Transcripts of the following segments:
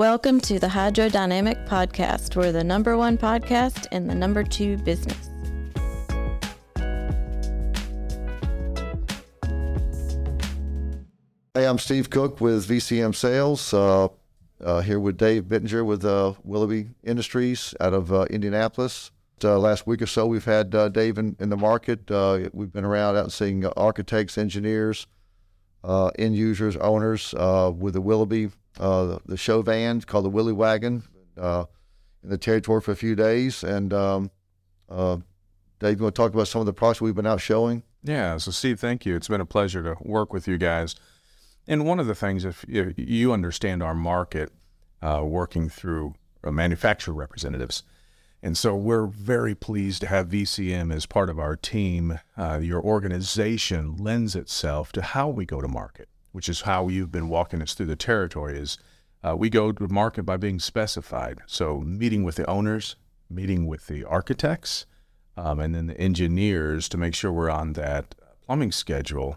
Welcome to the Hydrodynamic Podcast. We're the number one podcast in the number two business. Hey, I'm Steve Cook with VCM Sales. Uh, uh, here with Dave Bittinger with uh, Willoughby Industries out of uh, Indianapolis. Uh, last week or so, we've had uh, Dave in, in the market. we've been around out seeing architects, engineers, end users, owners with the Willoughby, the show van called the Willie Wagon, in the territory for a few days. And um, Dave, you want to talk about some of the products we've been out showing? Yeah. So, Steve, thank you. It's been a pleasure to work with you guys. And one of the things, if, you understand our market, uh, working through uh, manufacturer representatives, and so we're very pleased to have VCM as part of our team. Uh, your organization lends itself to how we go to market, which is how you've been walking us through the territory. Is uh, we go to market by being specified. So meeting with the owners, meeting with the architects, um, and then the engineers to make sure we're on that plumbing schedule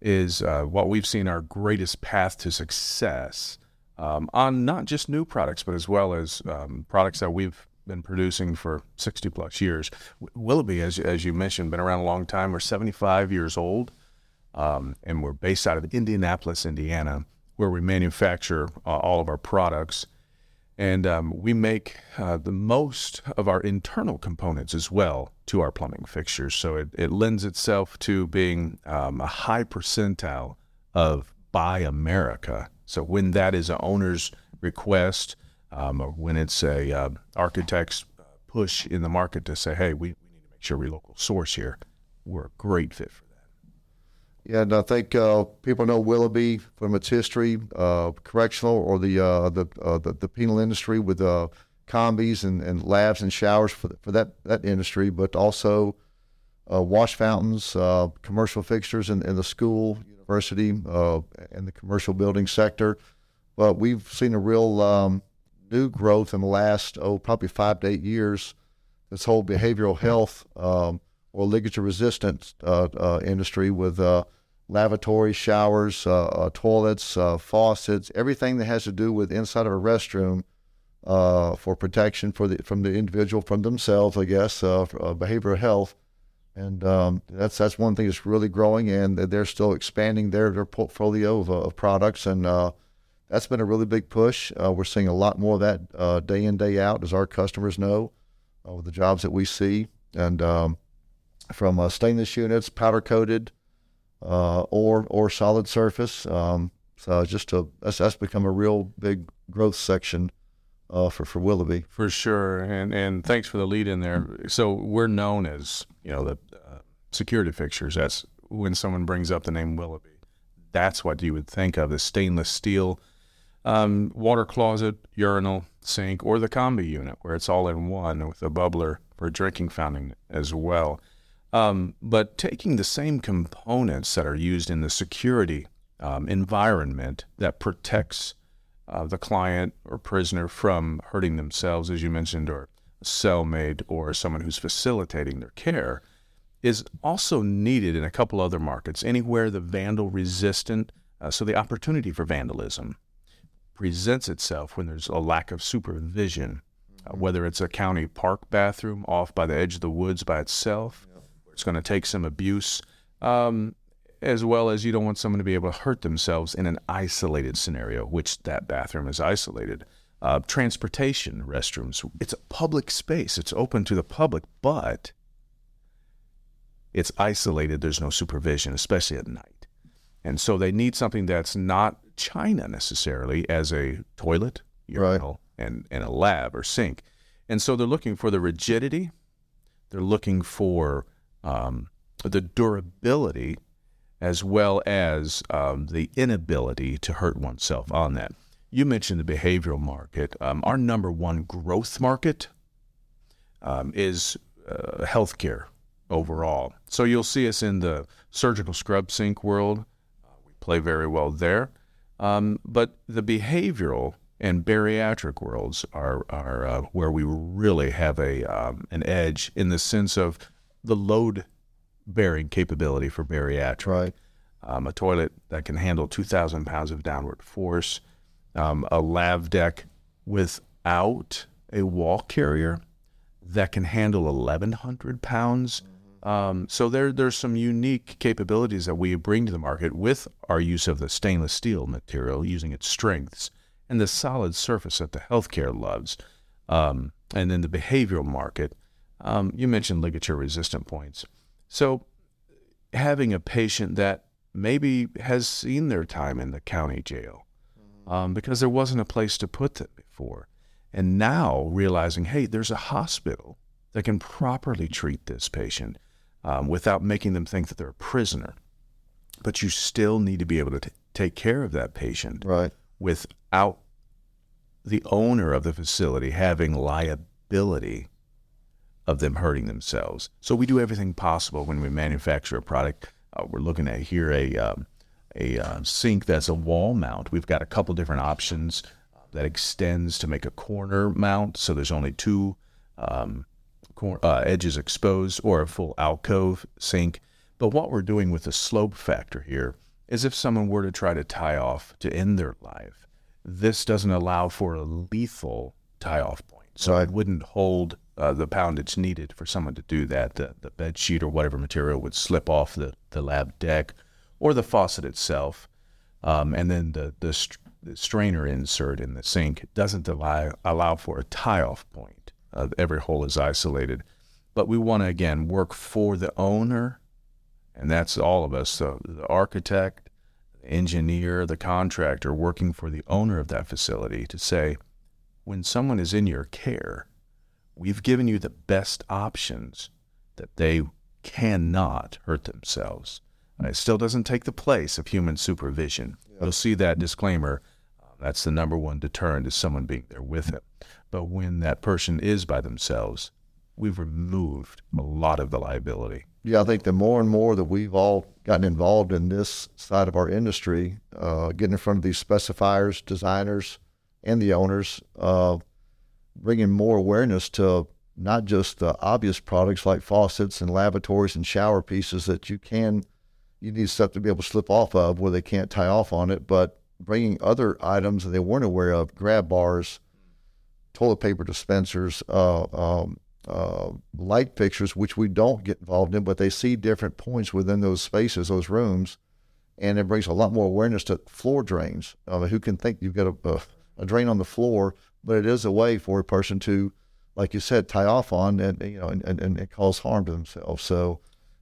is uh, what we've seen our greatest path to success um, on not just new products, but as well as um, products that we've been producing for 60 plus years. Willoughby, as, as you mentioned, been around a long time. We're 75 years old, um, and we're based out of Indianapolis, Indiana, where we manufacture uh, all of our products. And um, we make uh, the most of our internal components as well to our plumbing fixtures. So it, it lends itself to being um, a high percentile of Buy America. So when that is an owner's request, um, or when it's a uh, architect's push in the market to say, hey, we, we need to make sure we local source here, we're a great fit for that. Yeah, and I think uh, people know Willoughby from its history, uh, correctional or the uh, the, uh, the, the penal industry with uh, combis and, and lavs and showers for for that that industry, but also wash fountains, commercial fixtures in, in the school, university, and the commercial building sector. But we've seen a real um, new growth in the last oh probably five to eight years. This whole behavioral health. Um, or ligature resistant uh, uh, industry with uh, lavatories, showers, toilets, faucets, everything that has to do with inside of a restroom for protection for the from the individual from themselves, I guess, behavioral health. And um, that's that's one thing that's really growing, and they're still expanding their, their portfolio of, of products, and uh, that's been a really big push. Uh, we're seeing a lot more of that uh, day in day out, as our customers know, with the jobs that we see, and um, from uh, stainless units, powder coated, uh, or or solid surface. Um, so just a that's, that's become a real big growth section uh, for for Willoughby. For sure, and and thanks for the lead in there. So we're known as you know the uh, security fixtures. That's when someone brings up the name Willoughby. That's what you would think of as stainless steel. Um, water closet, urinal, sink, or the combi unit, where it's all in one with a bubbler for drinking fountain as well. Um, but taking the same components that are used in the security um, environment that protects uh, the client or prisoner from hurting themselves, as you mentioned, or a cellmate or someone who's facilitating their care, is also needed in a couple other markets. Anywhere the vandal resistant, uh, so the opportunity for vandalism presents itself when there's a lack of supervision, uh, whether it's a county park bathroom off by the edge of the woods by itself it's going to take some abuse, um, as well as you don't want someone to be able to hurt themselves in an isolated scenario, which that bathroom is isolated. Uh, transportation restrooms, it's a public space, it's open to the public, but it's isolated. There's no supervision, especially at night. And so they need something that's not China necessarily as a toilet, urinal, right. and, and a lav or sink. And so they're looking for the rigidity, they're looking for um, the durability as well as um, the inability to hurt oneself on that. You mentioned the behavioral market. Um, our number one growth market um, is uh, healthcare overall. So you'll see us in the surgical scrub sink world. Uh, we play very well there. Um, but the behavioral and bariatric worlds are, are uh, where we really have a um, an edge in the sense of the load bearing capability for bariatric. Right. Um, a toilet that can handle 2,000 pounds of downward force, um, a lav deck without a wall carrier that can handle 1,100 pounds. Um, so there, there's some unique capabilities that we bring to the market with our use of the stainless steel material, using its strengths and the solid surface that the healthcare loves. Um, and then the behavioral market, um, you mentioned ligature resistant points. So having a patient that maybe has seen their time in the county jail um, because there wasn't a place to put them before. And now realizing, hey, there's a hospital that can properly treat this patient um, without making them think that they're a prisoner. But you still need to be able to t- take care of that patient Right. without the owner of the facility having liability of them hurting themselves. So we do everything possible when we manufacture a product. Uh, we're looking at here a um, a uh, sink that's a wall mount. We've got a couple different options that extends to make a corner mount, so there's only two um, cor- uh, edges exposed, or a full alcove sink. But what we're doing with the slope factor here is if someone were to try to tie off to end their life, this doesn't allow for a lethal tie off point. So it wouldn't hold uh, the poundage needed for someone to do that. The, the bed sheet or whatever material would slip off the, the lav deck or the faucet itself. Um, and then the, the, the strainer insert in the sink doesn't allow, allow for a tie off point. Uh, every hole is isolated. But we want to, again, work for the owner, and that's all of us. So the architect, the engineer, the contractor working for the owner of that facility to say, when someone is in your care, we've given you the best options that they cannot hurt themselves. Uh, It still doesn't take the place of human supervision. You'll see that disclaimer. Uh, that's the number one deterrent is someone being there with them. But when that person is by themselves, we've removed a lot of the liability. Yeah, I think the more and more that we've all gotten involved in this side of our industry, uh, getting in front of these specifiers, designers, and the owners, uh, bringing more awareness to not just the obvious products like faucets and lavatories and shower pieces that you can, you need stuff to be able to slip off of where they can't tie off on it, but bringing other items that they weren't aware of, grab bars, toilet paper dispensers, uh, um, uh, light fixtures, which we don't get involved in, but they see different points within those spaces, those rooms, and it brings a lot more awareness to floor drains. Who can think you've got a, a, a drain on the floor, but it is a way for a person to, like you said, tie off on and you know and, and, and cause harm to themselves. So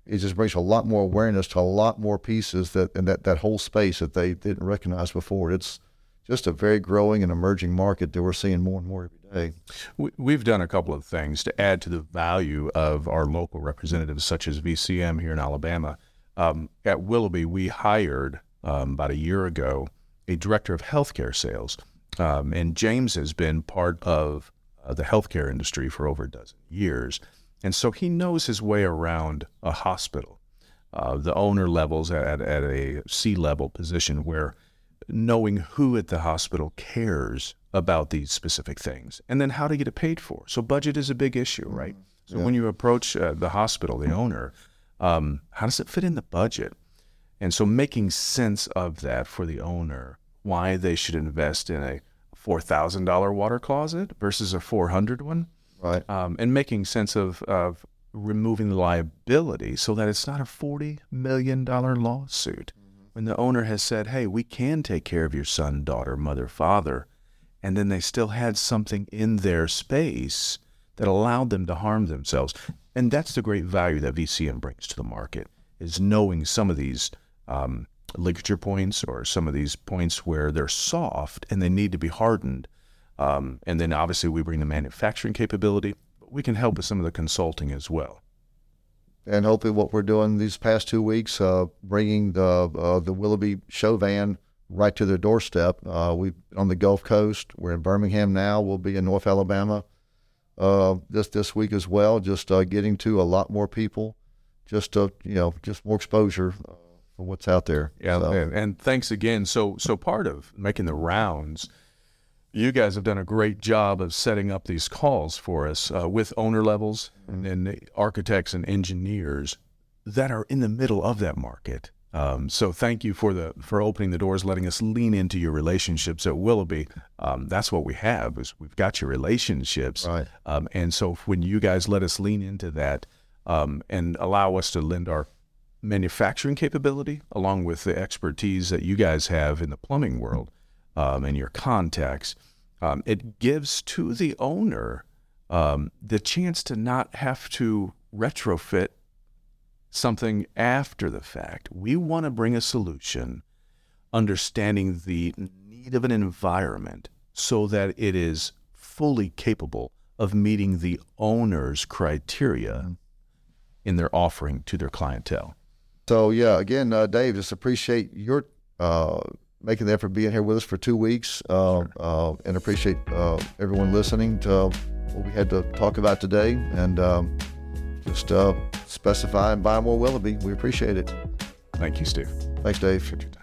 it just brings a lot more awareness to a lot more pieces that and that, that whole space that they didn't recognize before. It's just a very growing and emerging market that we're seeing more and more every day. We- We've done a couple of things to add to the value of our local representatives, such as VCM here in Alabama. Um, at Willoughby, we hired um, about a year ago a director of healthcare sales, um, and James has been part of uh, the healthcare industry for over a dozen years, and so he knows his way around a hospital. Uh, the owner levels at, at a C level position where knowing who at the hospital cares about these specific things and then how to get it paid for. So budget is a big issue, right? So when you approach uh, the hospital, the owner, um, how does it fit in the budget? And so making sense of that for the owner, why they should invest in a $4,000 water closet versus a 400 one, Right. um, and making sense of, of removing the liability so that it's not a $40 million lawsuit. When the owner has said, hey, we can take care of your son, daughter, mother, father, and then they still had something in their space that allowed them to harm themselves. And that's the great value that VCM brings to the market is knowing some of these um, ligature points or some of these points where they're soft and they need to be hardened. Um, and then obviously we bring the manufacturing capability, but we can help with some of the consulting as well. And hopefully what we're doing these past two weeks, uh, bringing the uh, the Willoughby show van right to their doorstep. Uh, we've on the Gulf Coast. We're in Birmingham now. We'll be in North Alabama uh, this this week as well. Just uh, getting to a lot more people, just uh, you know, just more exposure for what's out there. Yeah, So, and, and thanks again. So, so part of making the rounds, you guys have done a great job of setting up these calls for us uh, with owner levels and, and architects and engineers that are in the middle of that market Um, so thank you for the for opening the doors, letting us lean into your relationships at Willoughby. Um, that's what we have is we've got your relationships, Right. um, and so when you guys let us lean into that um, and allow us to lend our manufacturing capability along with the expertise that you guys have in the plumbing world um, and your contacts, um, it gives to the owner um, the chance to not have to retrofit something after the fact. We want to bring a solution understanding the need of an environment so that it is fully capable of meeting the owner's criteria in their offering to their clientele. So yeah, again, uh, Dave, just appreciate your uh, making the effort being here with us for two weeks, uh, uh, and appreciate uh, everyone listening to what we had to talk about today, and um, just uh, specify and buy more Willoughby. We appreciate it. Thank you, Steve. Thanks, Dave. Appreciate your time.